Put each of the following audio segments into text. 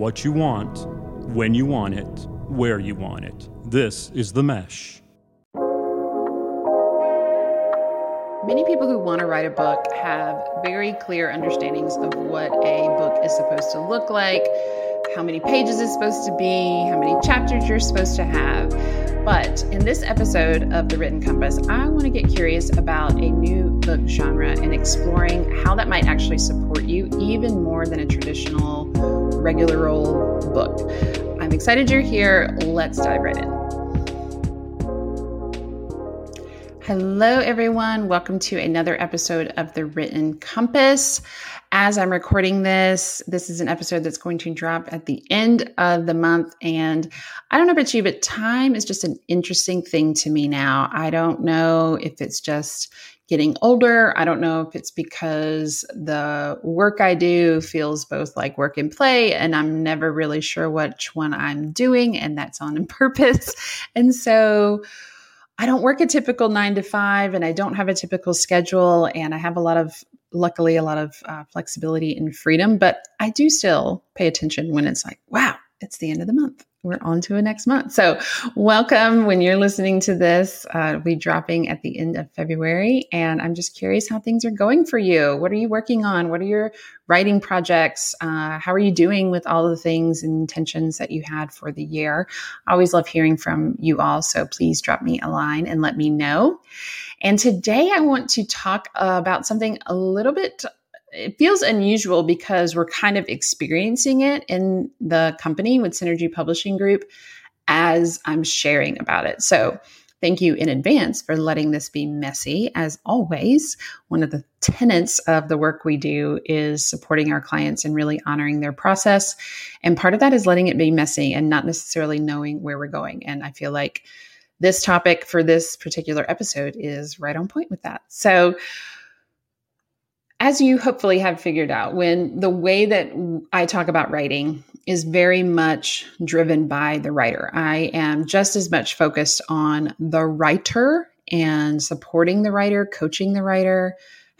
what you want, when you want it, where you want it. This is The Mesh. Many people who want to write a book have very clear understandings of what a book is supposed to look like, how many pages it's supposed to be, how many chapters you're supposed to have. But in this episode of The Written Compass, I want to get curious about a new book genre and exploring how that might actually support you even more than a traditional regular old book. I'm excited you're here. Let's dive right in. Hello, everyone. Welcome to another episode of The Written Compass. As I'm recording this, this is an episode that's going to drop at the end of the month. And I don't know about you, but time is just an interesting thing to me now. I don't know if it's just getting older. I don't know if it's because the work I do feels both like work and play, and I'm never really sure which one I'm doing, and that's on purpose. And so, I don't work a typical nine to five and I don't have a typical schedule. And I have a lot of, luckily, a lot of uh, flexibility and freedom, but I do still pay attention when it's like, wow, it's the end of the month we're on to a next month. So, welcome when you're listening to this. Uh, we dropping at the end of February, and I'm just curious how things are going for you. What are you working on? What are your writing projects? Uh, how are you doing with all the things and intentions that you had for the year? I always love hearing from you all, so please drop me a line and let me know. And today I want to talk about something a little bit it feels unusual because we're kind of experiencing it in the company with Synergy Publishing Group as I'm sharing about it. So, thank you in advance for letting this be messy. As always, one of the tenets of the work we do is supporting our clients and really honoring their process. And part of that is letting it be messy and not necessarily knowing where we're going. And I feel like this topic for this particular episode is right on point with that. So, as you hopefully have figured out, when the way that I talk about writing is very much driven by the writer, I am just as much focused on the writer and supporting the writer, coaching the writer,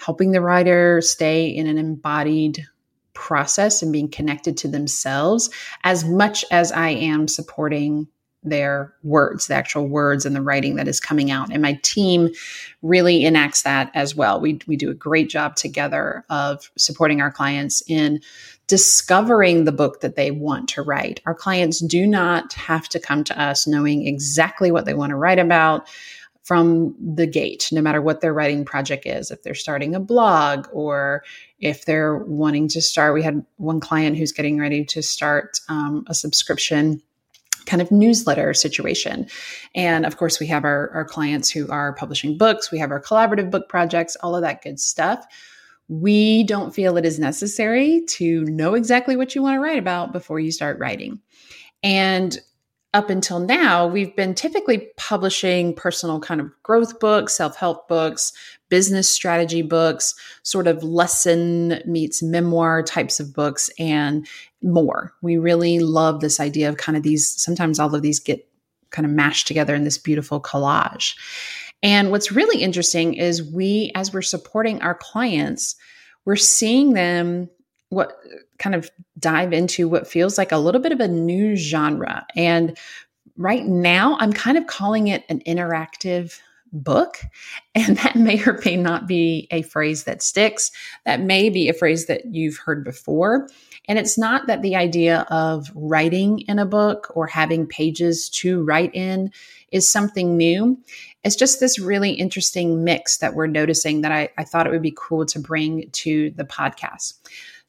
helping the writer stay in an embodied process and being connected to themselves as much as I am supporting their words, the actual words and the writing that is coming out. And my team really enacts that as well. We, we do a great job together of supporting our clients in discovering the book that they want to write. Our clients do not have to come to us knowing exactly what they want to write about from the gate, no matter what their writing project is. If they're starting a blog or if they're wanting to start, we had one client who's getting ready to start um, a subscription kind of newsletter situation. And of course, we have our, our clients who are publishing books, we have our collaborative book projects, all of that good stuff. We don't feel it is necessary to know exactly what you want to write about before you start writing. And up until now, we've been typically publishing personal kind of growth books, self help books, business strategy books, sort of lesson meets memoir types of books, and more. We really love this idea of kind of these, sometimes all of these get kind of mashed together in this beautiful collage. And what's really interesting is we, as we're supporting our clients, we're seeing them what kind of dive into what feels like a little bit of a new genre. And right now, I'm kind of calling it an interactive book. And that may or may not be a phrase that sticks. That may be a phrase that you've heard before. And it's not that the idea of writing in a book or having pages to write in is something new. It's just this really interesting mix that we're noticing that I, I thought it would be cool to bring to the podcast.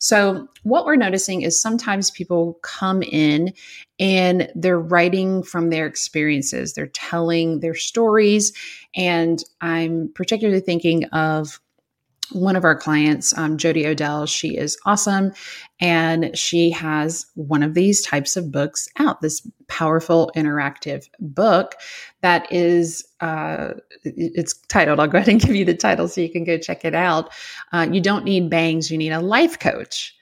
So, what we're noticing is sometimes people come in and they're writing from their experiences, they're telling their stories. And I'm particularly thinking of one of our clients, um, Jody Odell, she is awesome. And she has one of these types of books out, this powerful interactive book that is, uh, it's titled, I'll go ahead and give you the title so you can go check it out. Uh, you don't need bangs, you need a life coach,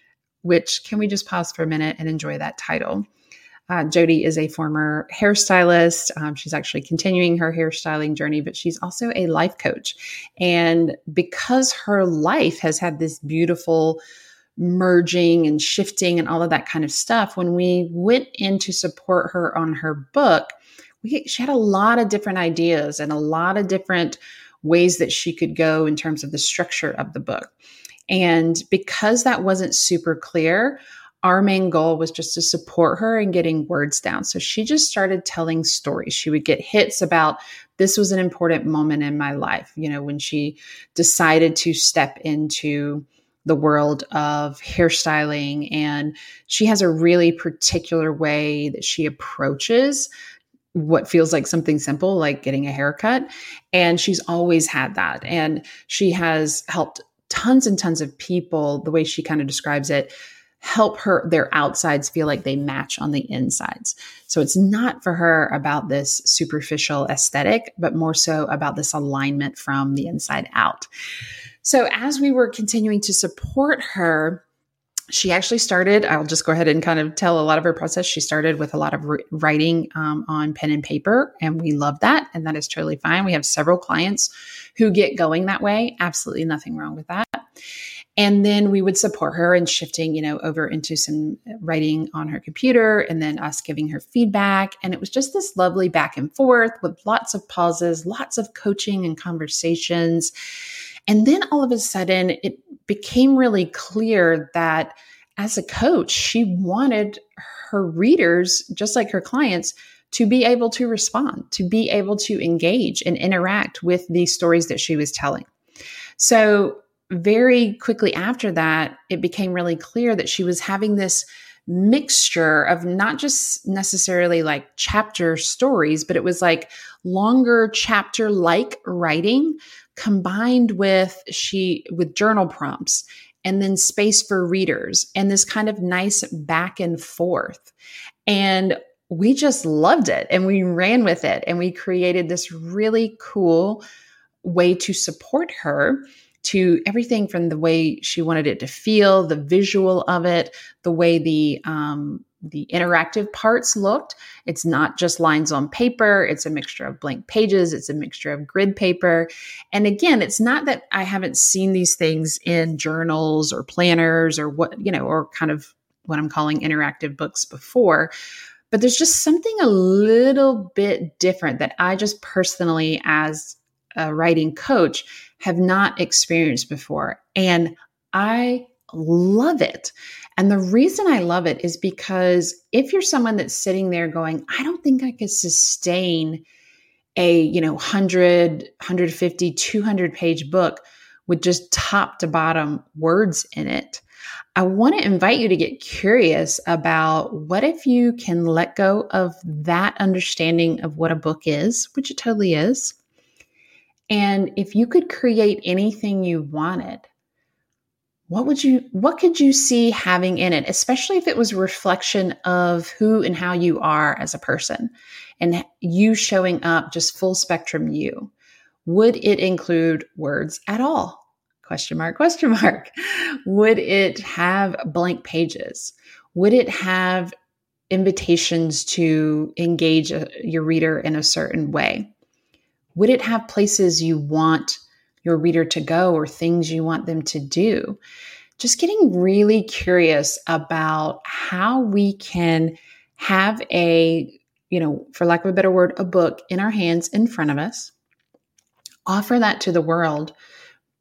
which can we just pause for a minute and enjoy that title? Uh, Jody is a former hairstylist. Um, she's actually continuing her hairstyling journey, but she's also a life coach. And because her life has had this beautiful merging and shifting and all of that kind of stuff. When we went in to support her on her book, we, she had a lot of different ideas and a lot of different ways that she could go in terms of the structure of the book. And because that wasn't super clear, our main goal was just to support her in getting words down. So she just started telling stories. She would get hits about this was an important moment in my life, you know, when she decided to step into the world of hairstyling. And she has a really particular way that she approaches what feels like something simple, like getting a haircut. And she's always had that. And she has helped tons and tons of people, the way she kind of describes it, help her their outsides feel like they match on the insides. So it's not for her about this superficial aesthetic, but more so about this alignment from the inside out. So as we were continuing to support her, she actually started i'll just go ahead and kind of tell a lot of her process. She started with a lot of writing um, on pen and paper and we love that and that is totally fine. We have several clients who get going that way. Absolutely nothing wrong with that. And then we would support her in shifting you know over into some writing on her computer and then us giving her feedback. And it was just this lovely back and forth with lots of pauses lots of coaching and conversations. And then all of a sudden, it became really clear that as a coach, she wanted her readers, just like her clients, to be able to respond, to be able to engage and interact with these stories that she was telling. So, very quickly after that, it became really clear that she was having this mixture of not just necessarily like chapter stories, but it was like longer chapter like writing combined with she with journal prompts and then space for readers and this kind of nice back and forth. And we just loved it and we ran with it and we created this really cool way to support her to everything from the way she wanted it to feel, the visual of it, the way the um, the interactive parts looked. It's not just lines on paper, it's a mixture of blank pages, it's a mixture of grid paper. And again, it's not that I haven't seen these things in journals or planners or what, you know, or kind of what I'm calling interactive books before. But there's just something a little bit different that I just personally, as a writing coach, have not experienced before. And I love it. And the reason I love it is because if you're someone that's sitting there going, I don't think I could sustain a, you know, 100, 150, 200 page book with just top to bottom words in it. I want to invite you to get curious about what if you can let go of that understanding of what a book is, which it totally is. And if you could create anything you wanted, what would you what could you see having in it especially if it was reflection of who and how you are as a person and you showing up just full spectrum you? Would it include words at all? Question mark question mark. Would it have blank pages? Would it have invitations to engage a, your reader in a certain way? Would it have places you want your reader to go or things you want them to do. Just getting really curious about how we can have a, you know, for lack of a better word, a book in our hands in front of us, offer that to the world,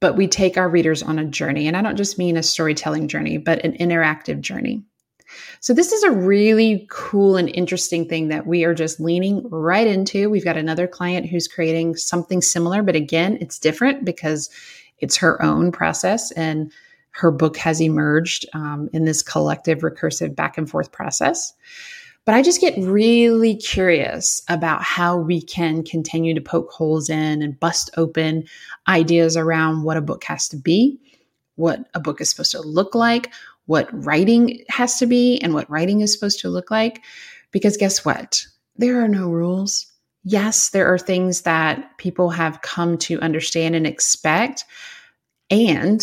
but we take our readers on a journey. And I don't just mean a storytelling journey, but an interactive journey. So, this is a really cool and interesting thing that we are just leaning right into. We've got another client who's creating something similar, but again, it's different because it's her own process and her book has emerged um, in this collective recursive back and forth process. But I just get really curious about how we can continue to poke holes in and bust open ideas around what a book has to be, what a book is supposed to look like, what writing has to be and what writing is supposed to look like. Because guess what? There are no rules. Yes, there are things that people have come to understand and expect. And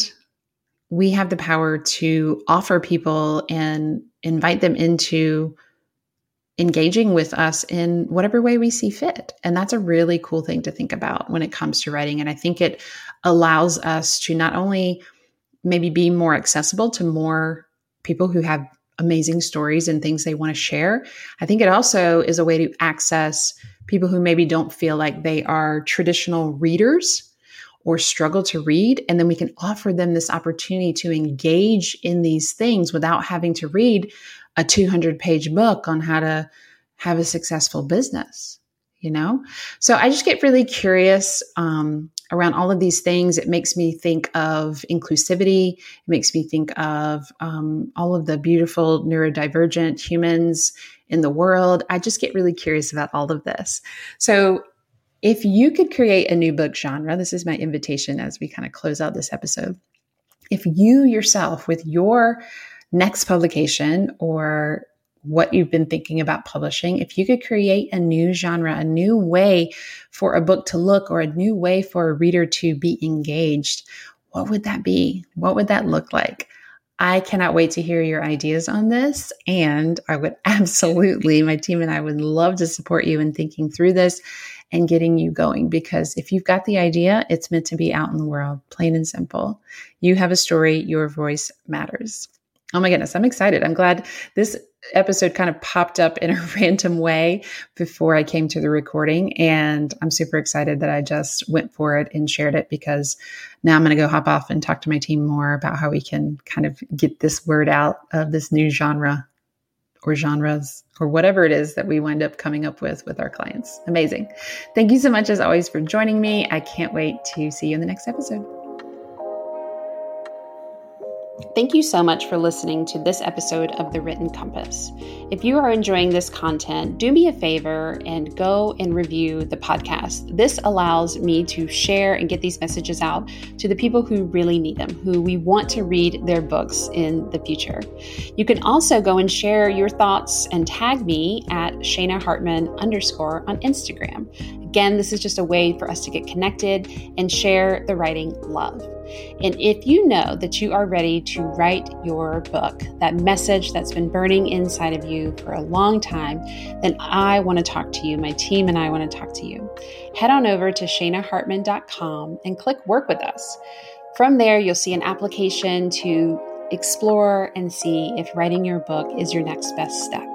we have the power to offer people and invite them into engaging with us in whatever way we see fit. And that's a really cool thing to think about when it comes to writing. And I think it allows us to not only maybe be more accessible to more people who have amazing stories and things they want to share. I think it also is a way to access people who maybe don't feel like they are traditional readers or struggle to read. And then we can offer them this opportunity to engage in these things without having to read a 200 page book on how to have a successful business, you know? So I just get really curious um, around all of these things. It makes me think of inclusivity. It makes me think of um, all of the beautiful neurodivergent humans in the world. I just get really curious about all of this. So if you could create a new book genre, this is my invitation as we kind of close out this episode. If you yourself, with your next publication or what you've been thinking about publishing, if you could create a new genre, a new way for a book to look, or a new way for a reader to be engaged, what would that be? What would that look like? I cannot wait to hear your ideas on this. And I would absolutely, my team and I would love to support you in thinking through this and getting you going because if you've got the idea, it's meant to be out in the world, plain and simple. You have a story, your voice matters. Oh my goodness, I'm excited. I'm glad this episode kind of popped up in a random way before I came to the recording. And I'm super excited that I just went for it and shared it because now I'm going to go hop off and talk to my team more about how we can kind of get this word out of this new genre or genres or whatever it is that we wind up coming up with with our clients. Amazing. Thank you so much, as always, for joining me. I can't wait to see you in the next episode. Thank you so much for listening to this episode of The Written Compass. If you are enjoying this content, do me a favor and go and review the podcast. This allows me to share and get these messages out to the people who really need them, who we want to read their books in the future. You can also go and share your thoughts and tag me at Shana Hartman underscore on Instagram. Again, this is just a way for us to get connected and share the writing love. And if you know that you are ready to write your book, that message that's been burning inside of you for a long time, then I want to talk to you. My team and I want to talk to you. Head on over to shanahartman.com and click work with us. From there, you'll see an application to explore and see if writing your book is your next best step.